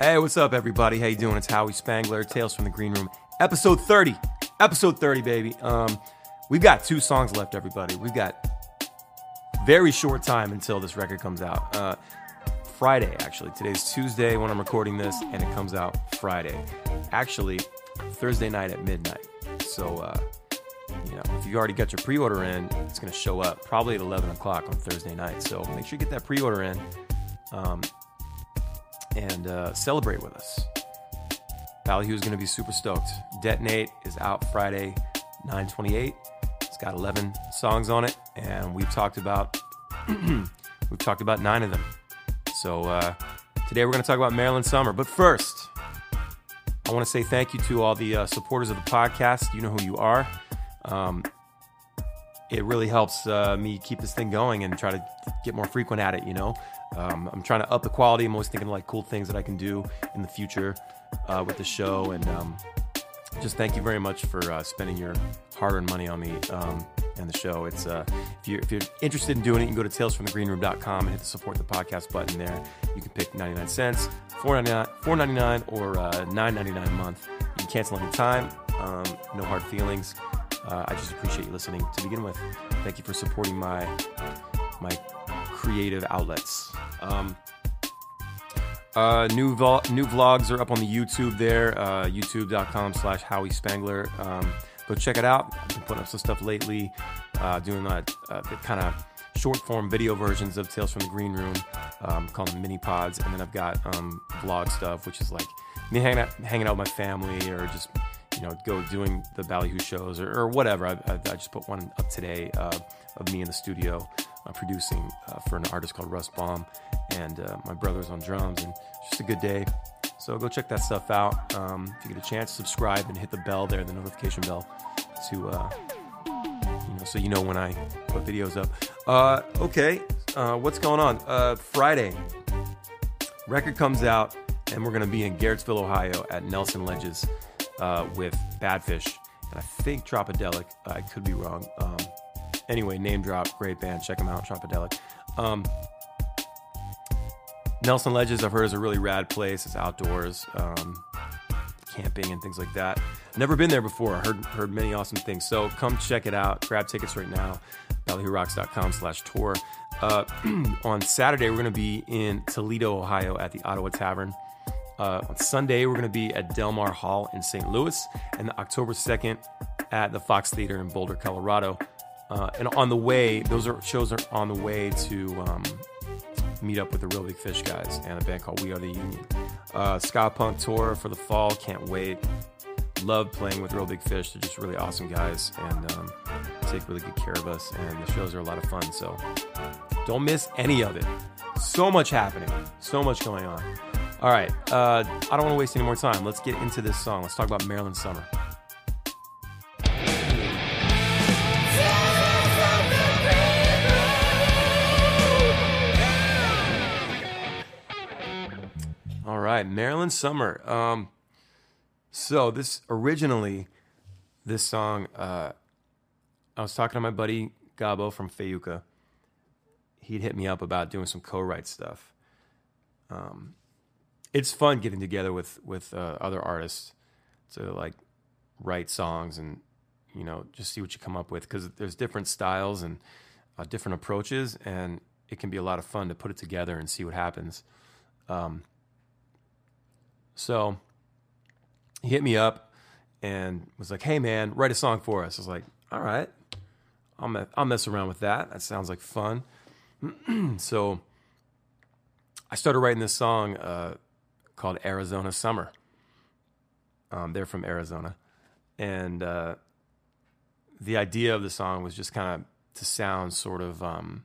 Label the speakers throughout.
Speaker 1: Hey, what's up, everybody? How you doing? It's Howie Spangler, Tales from the Green Room, episode 30. Episode 30, baby. Um, we've got two songs left, everybody. We've got very short time until this record comes out. Uh, Friday, actually. Today's Tuesday when I'm recording this, and it comes out Friday. Actually, Thursday night at midnight. So, uh, you know, if you already got your pre-order in, it's going to show up probably at 11 o'clock on Thursday night. So make sure you get that pre-order in um, and uh, celebrate with us. Ballyhoo is going to be super stoked. Detonate is out Friday, 928. It's got 11 songs on it, and we've talked about we've talked about nine of them. So uh, today we're going to talk about Maryland Summer. But first, I want to say thank you to all the uh, supporters of the podcast. You know who you are. Um, it really helps uh, me keep this thing going and try to get more frequent at it. You know, um, I'm trying to up the quality. I'm always thinking of, like cool things that I can do in the future uh, with the show, and um, just thank you very much for uh, spending your hard-earned money on me um, and the show. It's uh, if you're if you're interested in doing it, you can go to talesfromthegreenroom.com and hit the support the podcast button there. You can pick 99 cents, 4.99, 4.99, or uh, 9.99 a month. You can cancel any time. Um, no hard feelings. Uh, I just appreciate you listening to begin with. Thank you for supporting my my creative outlets. Um, uh, new vo- new vlogs are up on the YouTube there, uh, youtube.com slash Howie Spangler. Um, go check it out. I've been putting up some stuff lately, uh, doing that uh, kind of short form video versions of Tales from the Green Room, um, called mini pods. And then I've got um, vlog stuff, which is like me hanging out, hanging out with my family or just you know, go doing the Ballyhoo shows or, or whatever. I, I, I, just put one up today uh, of me in the studio uh, producing uh, for an artist called Russ Baum, and uh, my brother's on drums, and just a good day. So go check that stuff out. Um, if you get a chance, subscribe and hit the bell there, the notification bell, to uh, you know, so you know when I put videos up. Uh, okay, what's going on? Friday, record comes out, and we're gonna be in Garrettsville, Ohio, at Nelson Ledges uh, with Badfish, and I think Tropidelic. I could be wrong. Um, anyway, name drop, great band. Check them out, Tropidelic. Um, Nelson Ledges, I've heard, is a really rad place. It's outdoors, um, camping and things like that. Never been there before. I heard heard many awesome things. So come check it out. Grab tickets right now. ballyhoorocks.com slash tour. Uh, on Saturday, we're going to be in Toledo, Ohio at the Ottawa Tavern. Uh, on Sunday, we're going to be at Delmar Hall in St. Louis, and October 2nd at the Fox Theater in Boulder, Colorado. Uh, and on the way, those are shows are on the way to um, meet up with the Real Big Fish guys and a band called We Are the Union. Uh, ska punk tour for the fall, can't wait. Love playing with Real Big Fish. They're just really awesome guys and um, take really good care of us. And the shows are a lot of fun, so don't miss any of it. So much happening, so much going on. All right. Uh, I don't want to waste any more time. Let's get into this song. Let's talk about Maryland Summer. Right, Maryland Summer. Um, so this originally, this song, uh, I was talking to my buddy Gabo from Fayuca. He'd hit me up about doing some co-write stuff. Um, it's fun getting together with with uh, other artists to like write songs and you know just see what you come up with because there's different styles and uh, different approaches and it can be a lot of fun to put it together and see what happens um, so he hit me up and was like hey man write a song for us i was like all right i'll, I'll mess around with that that sounds like fun so i started writing this song uh, called Arizona Summer. Um, they're from Arizona. And uh, the idea of the song was just kind of to sound sort of um,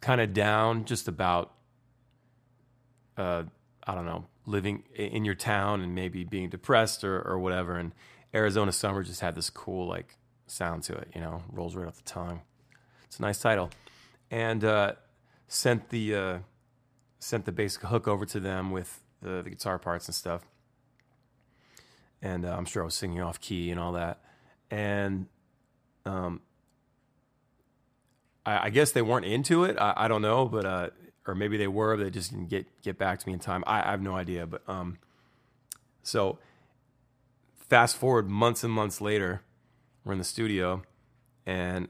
Speaker 1: kind of down, just about, uh, I don't know, living in your town and maybe being depressed or, or whatever. And Arizona Summer just had this cool, like, sound to it, you know, rolls right off the tongue. It's a nice title. And uh, sent the uh, sent the basic hook over to them with the, the guitar parts and stuff. And uh, I'm sure I was singing off key and all that. And um, I, I, guess they weren't into it. I, I don't know, but uh, or maybe they were, but they just didn't get get back to me in time. I, I have no idea, but um, so fast forward months and months later, we're in the studio, and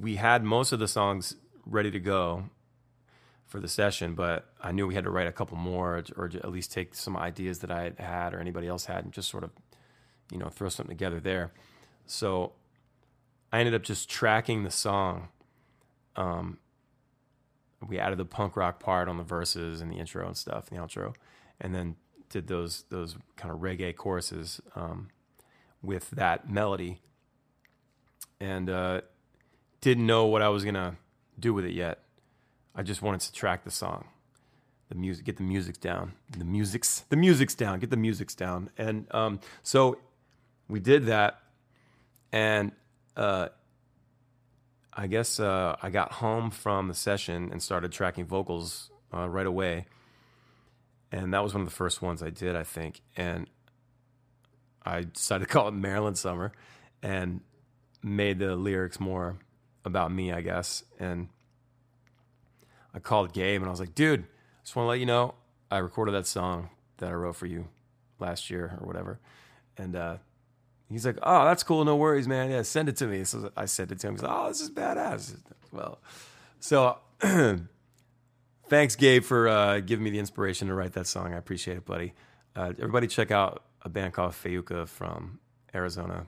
Speaker 1: we had most of the songs ready to go for the session, but I knew we had to write a couple more, or, or at least take some ideas that I had or anybody else had, and just sort of, you know, throw something together there. So I ended up just tracking the song. Um, we added the punk rock part on the verses and the intro and stuff, the outro, and then did those those kind of reggae choruses um, with that melody, and uh, didn't know what I was gonna do with it yet. I just wanted to track the song, the music, get the music down, the music's the music's down, get the music's down, and um, so we did that, and uh, I guess uh, I got home from the session and started tracking vocals uh, right away. And that was one of the first ones I did, I think. And I decided to call it Maryland Summer and made the lyrics more about me, I guess. And I called Gabe and I was like, dude, I just want to let you know I recorded that song that I wrote for you last year or whatever. And uh, He's like, oh, that's cool. No worries, man. Yeah, send it to me. So I sent it to him. He's like, oh, this is badass. Well, so thanks, Gabe, for uh, giving me the inspiration to write that song. I appreciate it, buddy. Uh, everybody, check out a band called Fayuca from Arizona.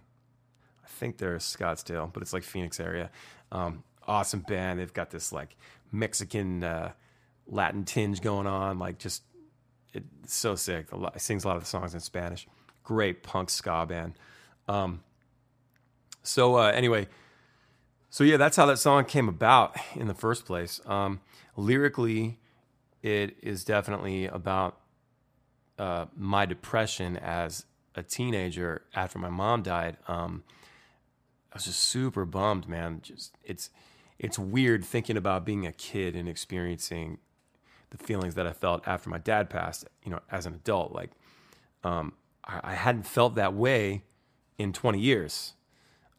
Speaker 1: I think they're Scottsdale, but it's like Phoenix area. Um, awesome band. They've got this like Mexican uh, Latin tinge going on. Like just it's so sick. It sings a lot of the songs in Spanish. Great punk ska band. Um, so uh, anyway, so yeah, that's how that song came about in the first place. Um, lyrically, it is definitely about uh, my depression as a teenager after my mom died. Um, I was just super bummed, man. Just it's it's weird thinking about being a kid and experiencing the feelings that I felt after my dad passed. You know, as an adult, like um, I, I hadn't felt that way in 20 years.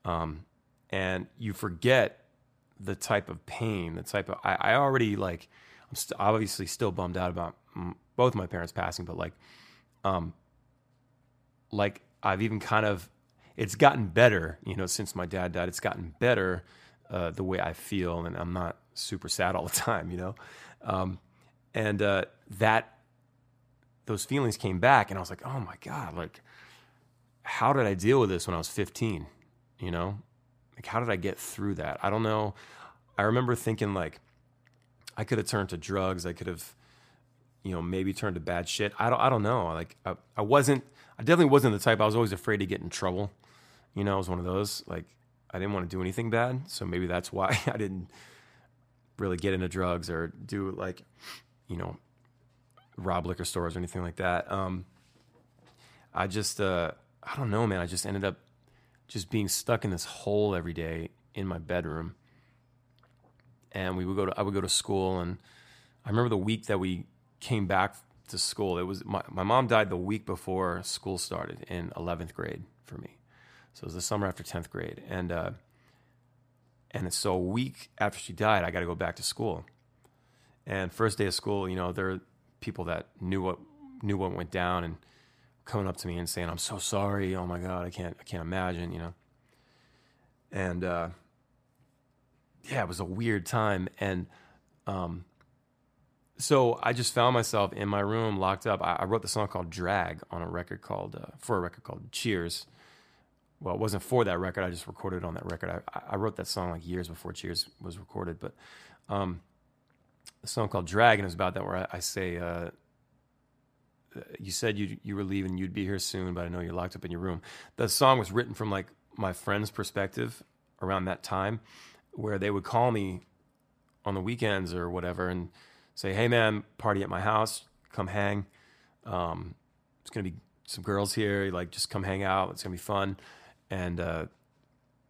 Speaker 1: Um, and you forget the type of pain, the type of, I, I already like, I'm st- obviously still bummed out about m- both my parents passing, but like, um, like I've even kind of, it's gotten better, you know, since my dad died, it's gotten better, uh, the way I feel and I'm not super sad all the time, you know? Um, and, uh, that, those feelings came back and I was like, oh my God, like, how did I deal with this when I was 15? You know, like how did I get through that? I don't know. I remember thinking like I could have turned to drugs. I could have, you know, maybe turned to bad shit. I don't. I don't know. Like I, I wasn't. I definitely wasn't the type. I was always afraid to get in trouble. You know, I was one of those. Like I didn't want to do anything bad. So maybe that's why I didn't really get into drugs or do like, you know, rob liquor stores or anything like that. Um, I just. Uh, I don't know, man. I just ended up just being stuck in this hole every day in my bedroom. And we would go to I would go to school and I remember the week that we came back to school. It was my, my mom died the week before school started in 11th grade for me. So it was the summer after 10th grade. And uh, and so a week after she died, I got to go back to school. And first day of school, you know, there are people that knew what knew what went down and coming up to me and saying, "I'm so sorry. Oh my god, I can't I can't imagine," you know. And uh, yeah, it was a weird time, and um, so I just found myself in my room locked up. I, I wrote the song called "Drag" on a record called uh, for a record called "Cheers." Well, it wasn't for that record. I just recorded it on that record. I, I wrote that song like years before Cheers was recorded, but um, a song called "Drag" and it was about that where I, I say. Uh, you said you you were leaving, you'd be here soon, but I know you're locked up in your room. The song was written from like my friend's perspective around that time, where they would call me on the weekends or whatever and say, "Hey man, party at my house, come hang. Um, it's gonna be some girls here, like just come hang out. It's gonna be fun." And uh,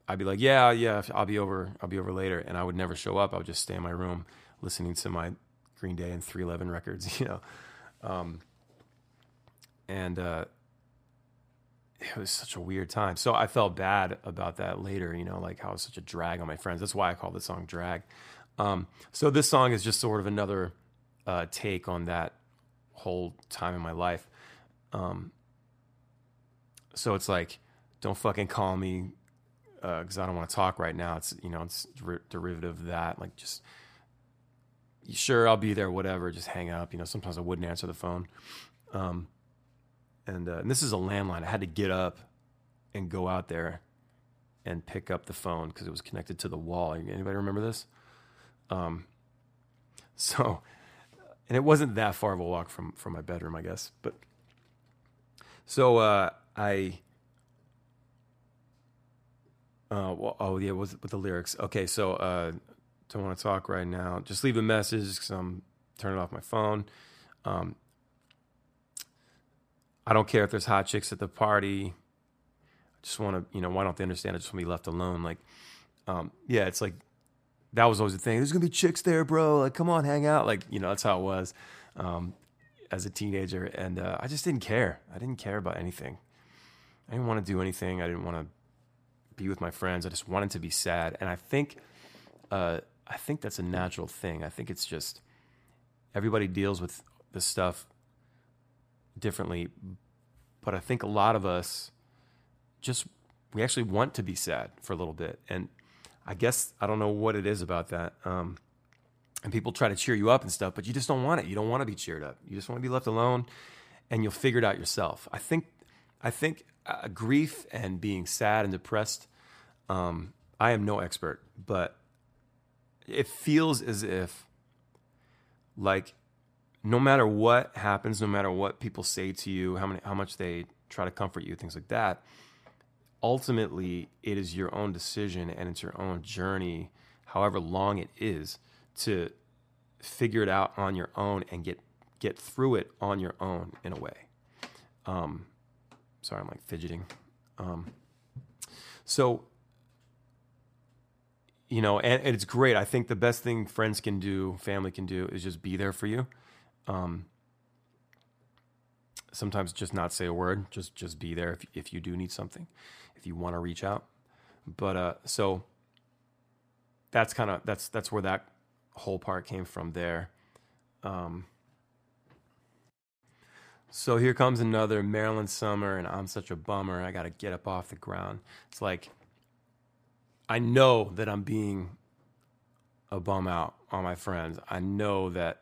Speaker 1: I'd be like, "Yeah, yeah, I'll be over. I'll be over later." And I would never show up. I would just stay in my room listening to my Green Day and 311 records, you know. Um, and uh, it was such a weird time. So I felt bad about that later, you know, like how it was such a drag on my friends. That's why I call the song "Drag." Um, so this song is just sort of another uh, take on that whole time in my life. Um, so it's like, don't fucking call me because uh, I don't want to talk right now. It's you know it's derivative of that. Like just sure I'll be there, whatever. Just hang up. You know sometimes I wouldn't answer the phone. Um, and, uh, and this is a landline. I had to get up and go out there and pick up the phone because it was connected to the wall. Anybody remember this? Um, so, and it wasn't that far of a walk from from my bedroom, I guess. But so uh, I uh, well, oh yeah, with, with the lyrics. Okay, so uh, don't want to talk right now. Just leave a message because I'm turning off my phone. Um, I don't care if there's hot chicks at the party. I just want to, you know, why don't they understand? I just want to be left alone. Like, um, yeah, it's like that was always the thing. There's gonna be chicks there, bro. Like, come on, hang out. Like, you know, that's how it was um, as a teenager, and uh, I just didn't care. I didn't care about anything. I didn't want to do anything. I didn't want to be with my friends. I just wanted to be sad, and I think uh, I think that's a natural thing. I think it's just everybody deals with the stuff differently, but I think a lot of us just we actually want to be sad for a little bit, and I guess I don't know what it is about that. Um, and people try to cheer you up and stuff, but you just don't want it. You don't want to be cheered up. You just want to be left alone, and you'll figure it out yourself. I think I think uh, grief and being sad and depressed. Um, I am no expert, but it feels as if, like, no matter what happens, no matter what people say to you, how many, how much they try to comfort you, things like that. Ultimately, it is your own decision and it's your own journey, however long it is, to figure it out on your own and get get through it on your own in a way. Um, Sorry, I'm like fidgeting. Um, so, you know, and, and, it's great. I think the best thing friends can do, family can do, is just be there for you. Um, sometimes just not say a word, just just be there if if you do need something, if you want to reach out. But uh, so that's kind of that's that's where that whole part came from there. Um, so here comes another Maryland summer, and I'm such a bummer. I got to get up off the ground. It's like I know that I'm being a bum out on my friends. I know that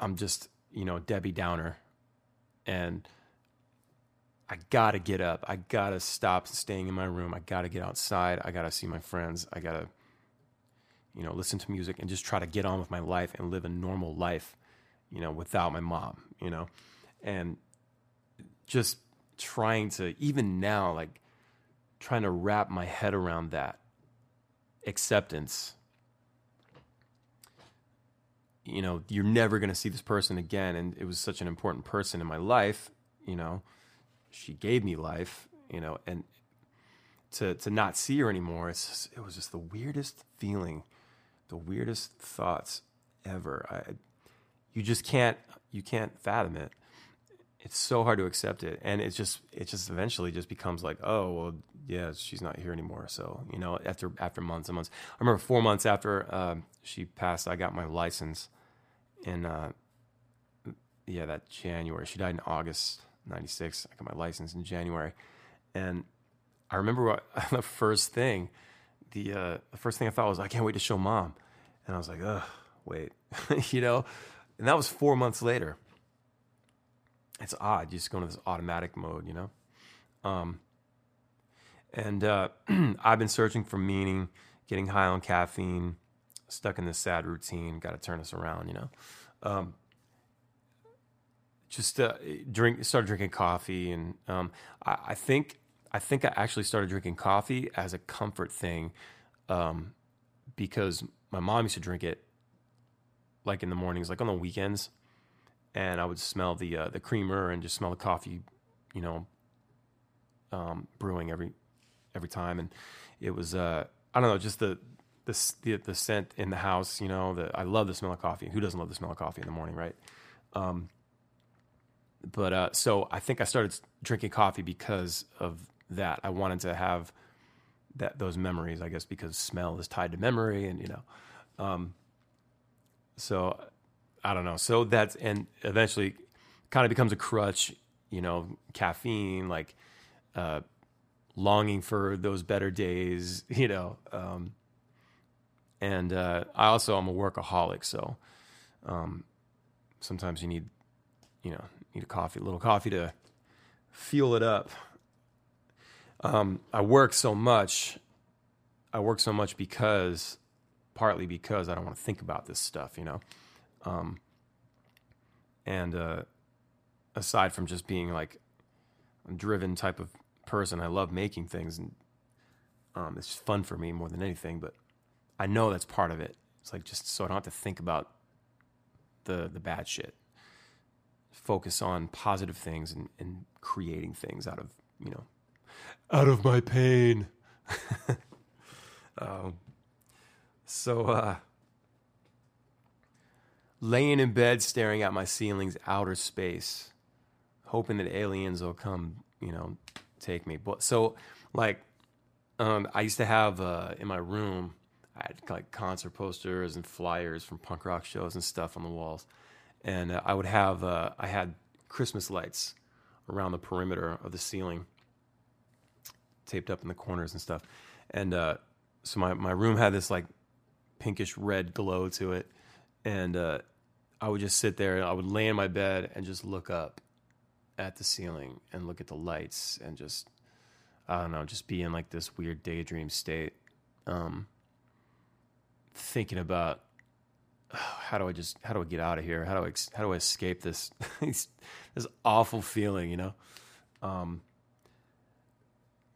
Speaker 1: I'm just, you know, Debbie Downer. And I got to get up. I got to stop staying in my room. I got to get outside. I got to see my friends. I got to, you know, listen to music and just try to get on with my life and live a normal life you know, without my mom, you know, and just trying to, even now, like trying to wrap my head around that acceptance. You know, you're never going to see this person again. And it was such an important person in my life, you know, she gave me life, you know, and to, to not see her anymore, it's just, it was just the weirdest feeling, the weirdest thoughts ever. I, you just can't you can't fathom it it's so hard to accept it and it's just it just eventually just becomes like oh well yeah she's not here anymore so you know after after months and months i remember four months after uh, she passed i got my license in uh, yeah that january she died in august 96 i got my license in january and i remember what, the first thing the uh, the first thing i thought was i can't wait to show mom and i was like ugh wait you know and that was four months later. It's odd. You just go into this automatic mode, you know? Um, and uh, I've been searching for meaning, getting high on caffeine, stuck in this sad routine. Got to turn this around, you know? Um, just uh, drink, started drinking coffee, and um, I, I, think I think I actually started drinking coffee as a comfort thing, um, because my mom used to drink it like in the mornings, like on the weekends, and I would smell the uh, the creamer and just smell the coffee, you know, um, brewing every every time, and it was uh, I don't know, just the the, the the scent in the house, you know. The I love the smell of coffee. Who doesn't love the smell of coffee in the morning, right? Um, but uh, so I think I started drinking coffee because of that. I wanted to have that those memories, I guess, because smell is tied to memory, and you know, um, so I don't know. So that's and eventually, kind of becomes a crutch. You know, caffeine, like uh, longing for those better days. You know, um, and uh, I also I'm a workaholic, so um, sometimes you need, you know, need a coffee, a little coffee to fuel it up. Um, I work so much. I work so much because, partly because I don't want to think about this stuff, you know. Um, and uh, aside from just being like a driven type of person, I love making things, and um, it's fun for me more than anything. But I know that's part of it. It's like just so I don't have to think about the the bad shit. Focus on positive things and, and creating things out of you know out of my pain. um, so uh, laying in bed, staring at my ceiling's outer space, hoping that aliens will come, you know, take me. But so like um, I used to have uh, in my room I had like concert posters and flyers from punk rock shows and stuff on the walls, and uh, I would have uh, I had Christmas lights around the perimeter of the ceiling, taped up in the corners and stuff, and uh, so my my room had this like pinkish red glow to it, and uh, I would just sit there and I would lay in my bed and just look up at the ceiling and look at the lights and just I don't know, just be in like this weird daydream state. Um, thinking about oh, how do I just how do I get out of here? How do I how do I escape this this awful feeling? You know,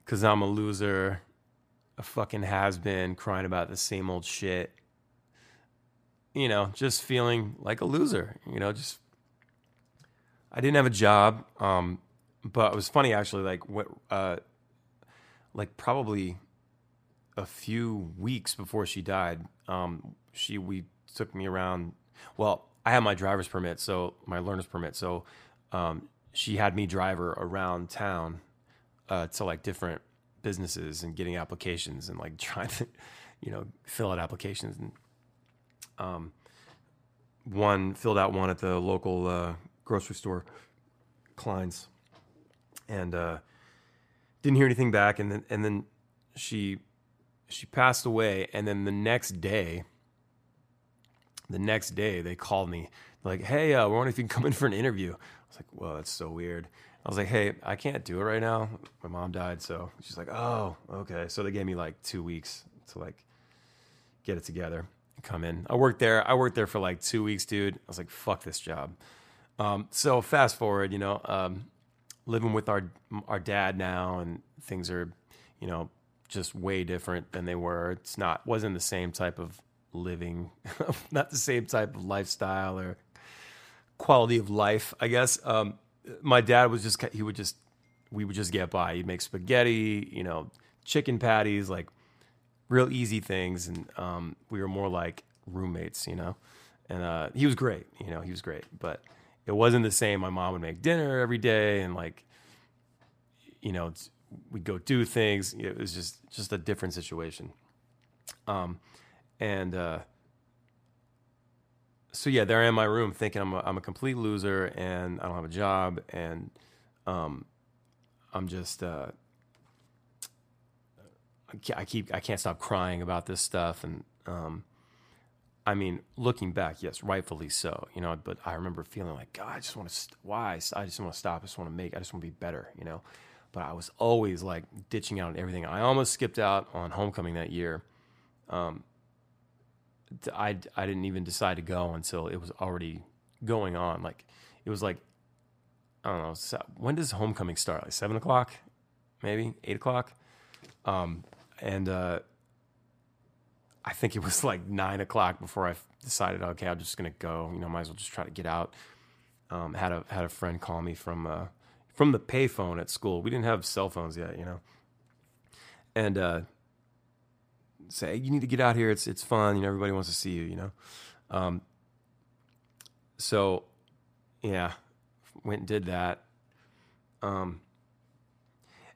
Speaker 1: because I'm a loser, a fucking has been, crying about the same old shit. You know, just feeling like a loser. You know, just I didn't have a job, um, but it was funny actually. Like what, uh, like probably a few weeks before she died, um, she we took me around. Well, I had my driver's permit, so my learner's permit. So um, she had me drive her around town uh, to like different businesses and getting applications and like trying to, you know, fill out applications. And um, one filled out one at the local uh, grocery store, Klein's, and uh, didn't hear anything back. And then and then she she passed away, and then the next day, the next day they called me like, "Hey, uh, we're wondering if you can come in for an interview." I was like, "Well, that's so weird." I was like, "Hey, I can't do it right now. My mom died." So she's like, "Oh, okay." So they gave me like two weeks to like get it together, come in. I worked there. I worked there for like two weeks, dude. I was like, "Fuck this job." Um, so fast forward, you know, um, living with our our dad now, and things are, you know, just way different than they were. It's not wasn't the same type of living, not the same type of lifestyle or quality of life. I guess um, my dad was just he would just we would just get by. He'd make spaghetti, you know, chicken patties, like real easy things, and um, we were more like roommates, you know. And uh, he was great, you know, he was great, but it wasn't the same. My mom would make dinner every day, and like, you know, we'd go do things. It was just just a different situation. Um, and uh, so yeah, there I am in my room thinking I'm a, I'm a complete loser and I don't have a job and um, I'm just uh, I keep I can't stop crying about this stuff and um, I mean, looking back, yes, rightfully so, you know. But I remember feeling like, God, I just want to. St- why? I just want to stop. I just want to make. I just want to be better, you know but I was always like ditching out on everything. I almost skipped out on homecoming that year. Um, I, I didn't even decide to go until it was already going on. Like it was like I don't know when does homecoming start? Like seven o'clock, maybe eight o'clock. Um, and uh, I think it was like nine o'clock before I decided, okay, I'm just gonna go. You know, might as well just try to get out. Um, had a had a friend call me from uh, from the payphone at school. We didn't have cell phones yet, you know. And uh, say, you need to get out here. It's it's fun. You know, everybody wants to see you. You know. Um, so, yeah, went and did that. Um,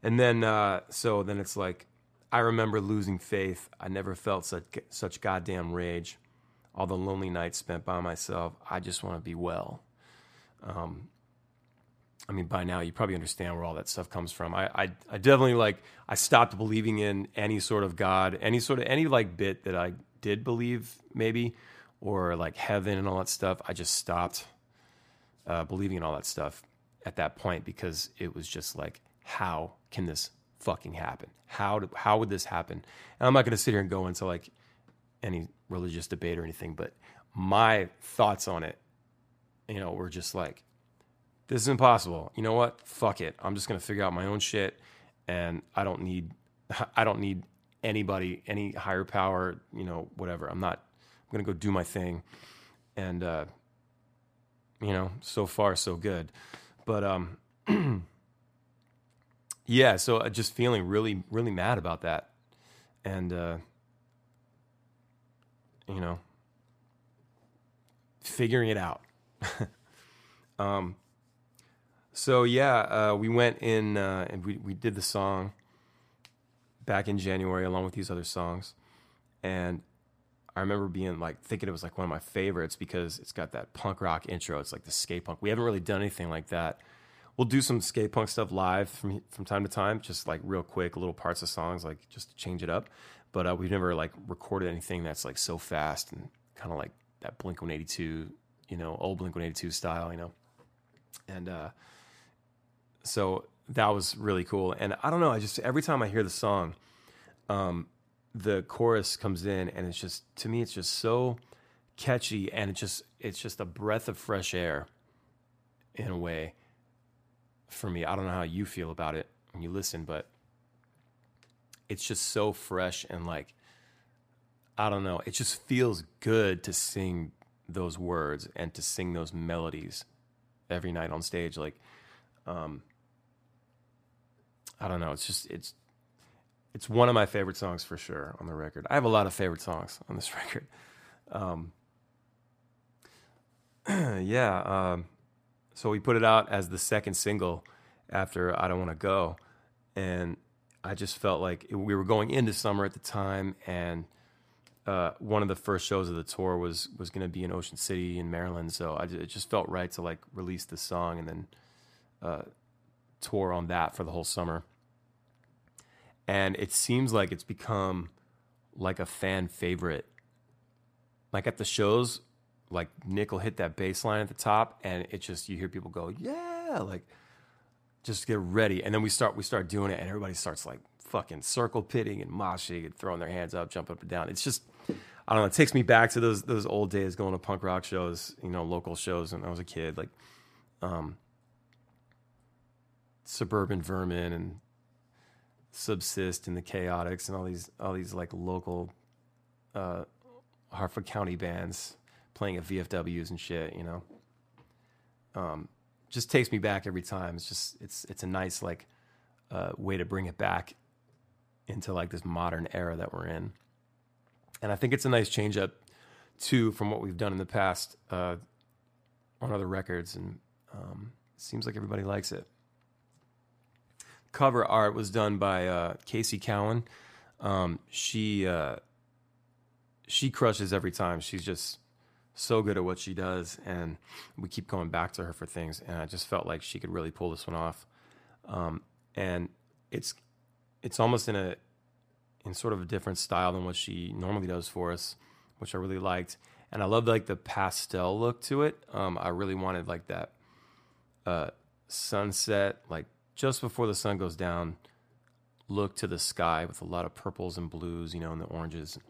Speaker 1: and then uh, so then it's like I remember losing faith. I never felt such such goddamn rage. All the lonely nights spent by myself. I just want to be well. Um, I mean, by now you probably understand where all that stuff comes from. I, I, I definitely like I stopped believing in any sort of God, any sort of any like bit that I did believe maybe, or like heaven and all that stuff. I just stopped uh, believing in all that stuff at that point because it was just like, how can this fucking happen? How do, how would this happen? And I'm not going to sit here and go into like any religious debate or anything, but my thoughts on it, you know, were just like, this is impossible. You know what? Fuck it. I'm just going to figure out my own shit, and I don't need, I don't need anybody, any higher power, you know, whatever. I'm not. I'm going to go do my thing, and uh, you know, so far so good, but um. yeah, so uh, just feeling really, really mad about that, and uh, you know, figuring it out. um, so yeah, uh, we went in uh, and we we did the song back in January along with these other songs, and I remember being like thinking it was like one of my favorites because it's got that punk rock intro. It's like the skate punk. We haven't really done anything like that we'll do some skate punk stuff live from from time to time, just like real quick, little parts of songs, like just to change it up. But uh, we've never like recorded anything that's like so fast and kind of like that Blink One Eighty Two, you know, old Blink One Eighty Two style, you know. And uh, so that was really cool. And I don't know, I just every time I hear the song, um, the chorus comes in, and it's just to me, it's just so catchy, and it's just it's just a breath of fresh air in a way for me. I don't know how you feel about it when you listen, but it's just so fresh and like I don't know. It just feels good to sing those words and to sing those melodies every night on stage. Like, um, I don't know. It's just it's it's one of my favorite songs for sure on the record. I have a lot of favorite songs on this record. Um, yeah. Um, so we put it out as the second single after I Don't Want to Go. And I just felt like we were going into summer at the time. And uh, one of the first shows of the tour was, was going to be in Ocean City in Maryland. So I, it just felt right to like release the song and then uh, tour on that for the whole summer. And it seems like it's become like a fan favorite. Like at the shows, like Nick will hit that bass line at the top, and it just you hear people go, yeah, like just get ready. And then we start we start doing it, and everybody starts like fucking circle pitting and moshing and throwing their hands up, jumping up and down. It's just I don't know. It takes me back to those those old days going to punk rock shows, you know, local shows when I was a kid, like um, Suburban Vermin and Subsist in the chaotics and all these all these like local uh, Harford County bands playing at VFWs and shit, you know. Um, just takes me back every time. It's just it's it's a nice like uh, way to bring it back into like this modern era that we're in, and I think it's a nice change up too from what we've done in the past uh, on other records, and um, seems like everybody likes it. Cover art was done by uh, Casey Cowan. Um, she uh, she crushes every time. She's just so good at what she does, and we keep going back to her for things. And I just felt like she could really pull this one off. Um, and it's it's almost in a in sort of a different style than what she normally does for us, which I really liked. And I love like the pastel look to it. Um, I really wanted like that uh, sunset, like just before the sun goes down, look to the sky with a lot of purples and blues, you know, and the oranges, and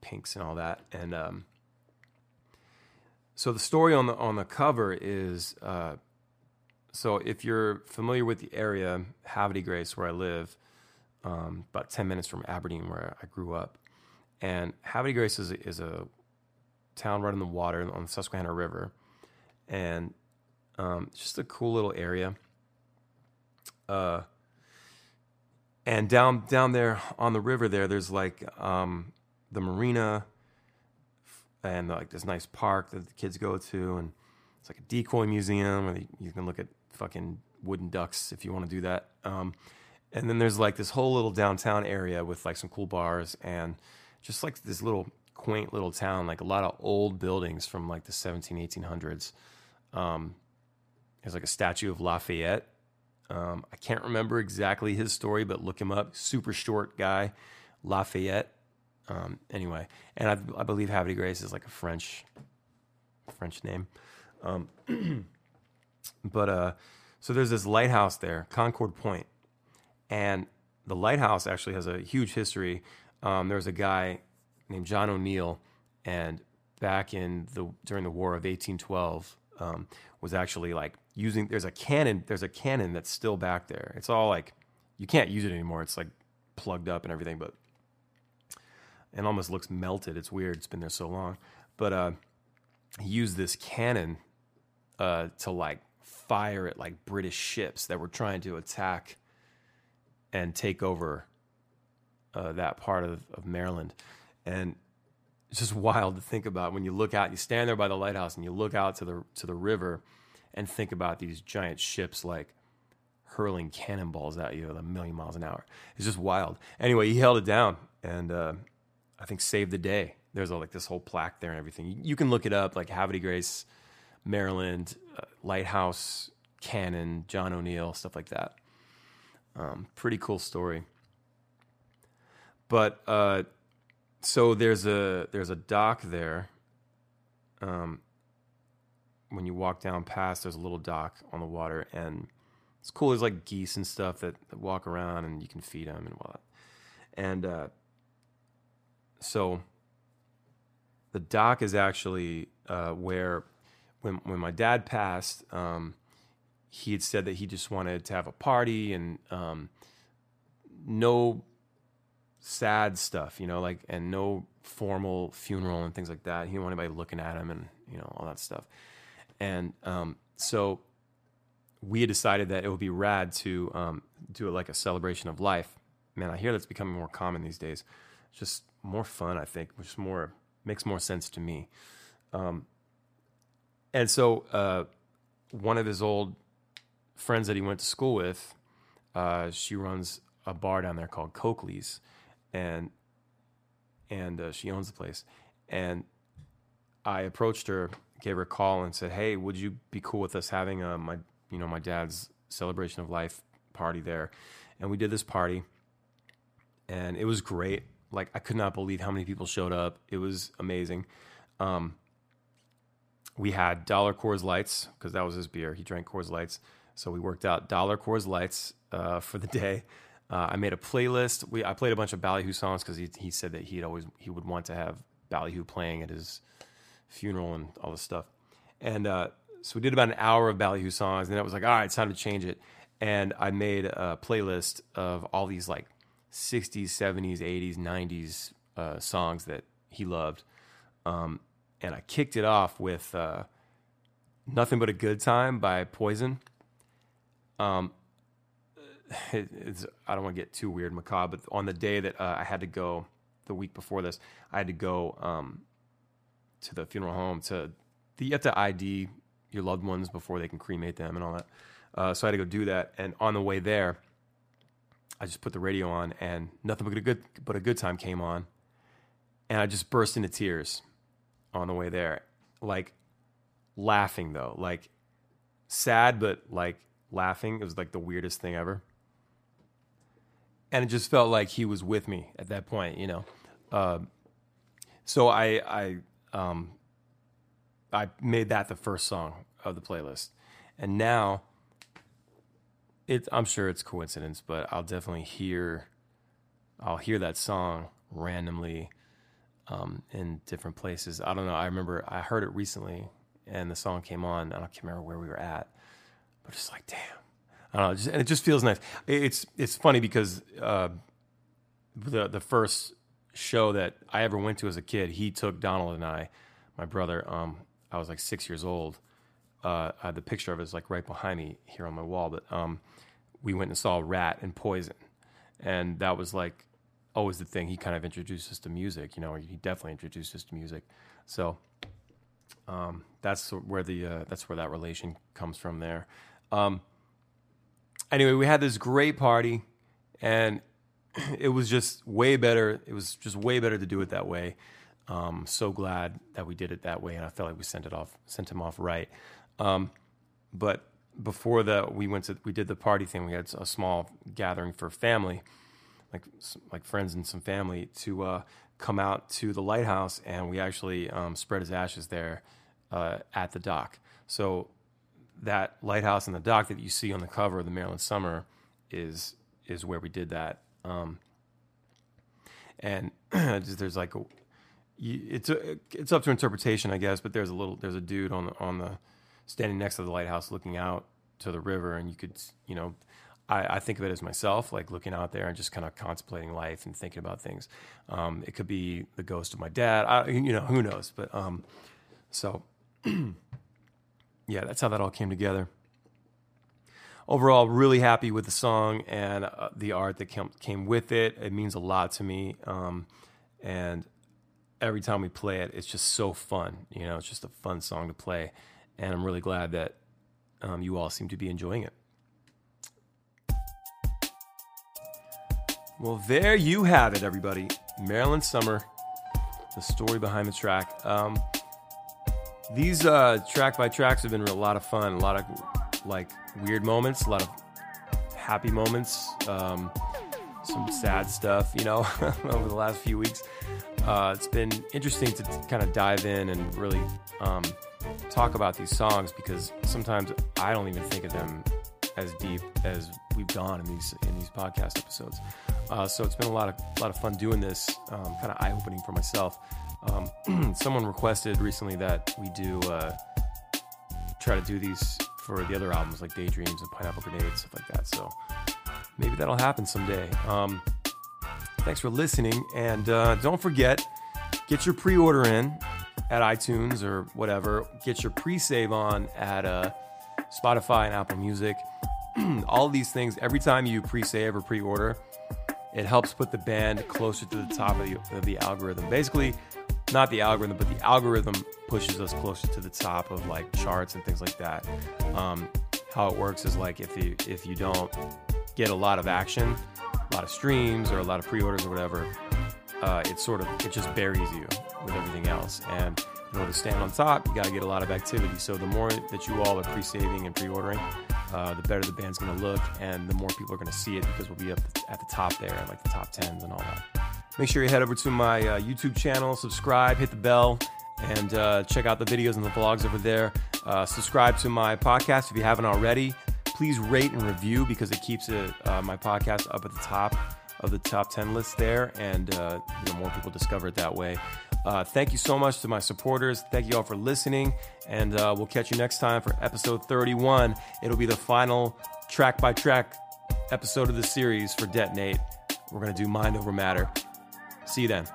Speaker 1: pinks, and all that. And um, so the story on the on the cover is uh, so if you're familiar with the area, Havre Grace, where I live, um, about ten minutes from Aberdeen, where I grew up, and Havre Grace is a, is a town right on the water on the Susquehanna River, and um, just a cool little area. Uh, and down down there on the river there, there's like um, the marina and like this nice park that the kids go to, and it's like a decoy museum where you can look at fucking wooden ducks if you want to do that. Um, and then there's like this whole little downtown area with like some cool bars and just like this little quaint little town, like a lot of old buildings from like the 17, 1800s. Um, there's like a statue of Lafayette. Um, I can't remember exactly his story, but look him up. Super short guy, Lafayette. Um, anyway, and I, I, believe Havre Grace is like a French French name. Um, but uh, so there's this lighthouse there, Concord Point, and the lighthouse actually has a huge history. Um, there was a guy named John O'Neill, and back in the during the War of 1812, um, was actually like using. There's a cannon. There's a cannon that's still back there. It's all like you can't use it anymore. It's like plugged up and everything, but and almost looks melted. It's weird. It's been there so long. But uh, he used this cannon uh, to like fire at like British ships that were trying to attack and take over uh, that part of, of Maryland. And it's just wild to think about when you look out, you stand there by the lighthouse and you look out to the to the river and think about these giant ships like hurling cannonballs at you at a million miles an hour. It's just wild. Anyway, he held it down and uh, I think saved the day. There's like this whole plaque there and everything. You, you can look it up, like Havre Grace, Maryland, uh, Lighthouse, Cannon, John O'Neill, stuff like that. Um, pretty cool story. But uh, so there's a there's a dock there. Um, when you walk down past, there's a little dock on the water, and it's cool. There's like geese and stuff that, that walk around, and you can feed them and whatnot. And uh, so the dock is actually uh, where when when my dad passed, um, he had said that he just wanted to have a party and um, no sad stuff, you know, like and no formal funeral and things like that. He didn't anybody looking at him and you know all that stuff. And um, so we had decided that it would be rad to um, do it like a celebration of life. Man, I hear that's becoming more common these days. It's Just more fun, I think, which more makes more sense to me. Um, and so, uh, one of his old friends that he went to school with, uh, she runs a bar down there called Coakley's, and and uh, she owns the place. And I approached her, gave her a call, and said, "Hey, would you be cool with us having uh, my you know my dad's celebration of life party there?" And we did this party, and it was great like I could not believe how many people showed up. It was amazing. Um, we had dollar Coors Lights because that was his beer. He drank Coors Lights, so we worked out dollar Coors Lights uh, for the day. Uh, I made a playlist. We I played a bunch of Ballyhoo songs because he he said that he'd always he would want to have Ballyhoo playing at his funeral and all this stuff. And uh, so we did about an hour of Ballyhoo songs, and then it was like, all right, it's time to change it. And I made a playlist of all these like 60s, 70s, 80s, 90s uh, songs that he loved. Um, and I kicked it off with uh, Nothing But a Good Time by Poison. Um, it, I don't want to get too weird, macabre, but on the day that uh, I had to go, the week before this, I had to go um, to the funeral home to, you have to ID your loved ones before they can cremate them and all that. Uh, so I had to go do that. And on the way there, I just put the radio on and nothing but a good but a good time came on, and I just burst into tears on the way there, like laughing though, like sad but like laughing. It was like the weirdest thing ever, and it just felt like he was with me at that point, you know. Uh, so I I um, I made that the first song of the playlist, and now it, I'm sure it's coincidence, but I'll definitely hear, I'll hear that song randomly um, in different places. I don't know. I remember I heard it recently, and the song came on. I can't remember where we were at, but just like, damn. I don't know. Just, and it just feels nice. It's it's funny because uh, the the first show that I ever went to as a kid, he took Donald and I, my brother. Um, I was like six years old. Uh, I had the picture of it is like right behind me here on my wall, but um, we went and saw Ratt and Poison, and that was like always the thing. He kind of introduced us to music. You know, he definitely introduced us to music. So um, that's where the uh, that's where that relation comes from there. Um, anyway, we had this great party, and it was just way better. It was just way better to do it that way. Um, so glad that we did it that way, and I felt like we sent it off, sent him off right. Um, but before that, we went to we did the party thing. We had a small gathering for family, like like friends and some family, to uh, come out to the lighthouse, and we actually um, spread his ashes there uh, at the dock. So that lighthouse and the dock that you see on the cover of the Maryland Summer is is where we did that. Um, and there's like a, it's a, it's up to interpretation, I guess. But there's a little there's a dude on the on the standing next to the lighthouse looking out to the river, and you could you know. I, I think of it as myself, like looking out there and just kind of contemplating life and thinking about things. Um, it could be the ghost of my dad. I, you know, who knows? But um, so yeah, that's how that all came together. Overall, really happy with the song and uh, the art that came, came with it. It means a lot to me. Um, and every time we play it, it's just so fun. You know, it's just a fun song to play. And I'm really glad that um, you all seem to be enjoying it. Well, there you have it, everybody. Maryland Summer, the story behind the track. Um, these uh, track by tracks have been a lot of fun, a lot of like weird moments, a lot of happy moments, um, some sad stuff, you know, over the last few weeks. Uh, it's been interesting to kind of dive in and really um, talk about these songs because sometimes I don't even think of them as deep as we've gone in these in these podcast episodes. Uh, so it's been a lot of a lot of fun doing this, um, kind of eye opening for myself. Um, someone requested recently that we do uh, try to do these for the other albums like Daydreams and Pineapple Grenade, stuff like that. So maybe that'll happen someday. Um, thanks for listening, and uh, don't forget, get your pre-order in at iTunes or whatever. Get your pre-save on at uh, Spotify and Apple Music. All these things, every time you pre-save or pre-order, it helps put the band closer to the top of the, of the algorithm. Basically, not the algorithm, but the algorithm pushes us closer to the top of like charts and things like that. Um, how it works is like if you if you don't get a lot of action, a lot of streams or a lot of pre-orders or whatever, uh, it sort of it just buries you with everything else. And in order to stand on top, you got to get a lot of activity. So the more that you all are pre-saving and pre-ordering, uh, the better the band's going to look, and the more people are going to see it because we'll be up at the top there, like the top tens and all that. Make sure you head over to my uh, YouTube channel, subscribe, hit the bell, and uh, check out the videos and the vlogs over there. Uh, subscribe to my podcast if you haven't already. Please rate and review because it keeps it, uh, my podcast up at the top of the top 10 list there, and uh, you know, more people discover it that way. Uh, thank you so much to my supporters. Thank you all for listening, and we'll catch you next time for episode 31. It'll be the final track by track episode of the series for Detonate. We're going to do Mind Over Matter. See you then.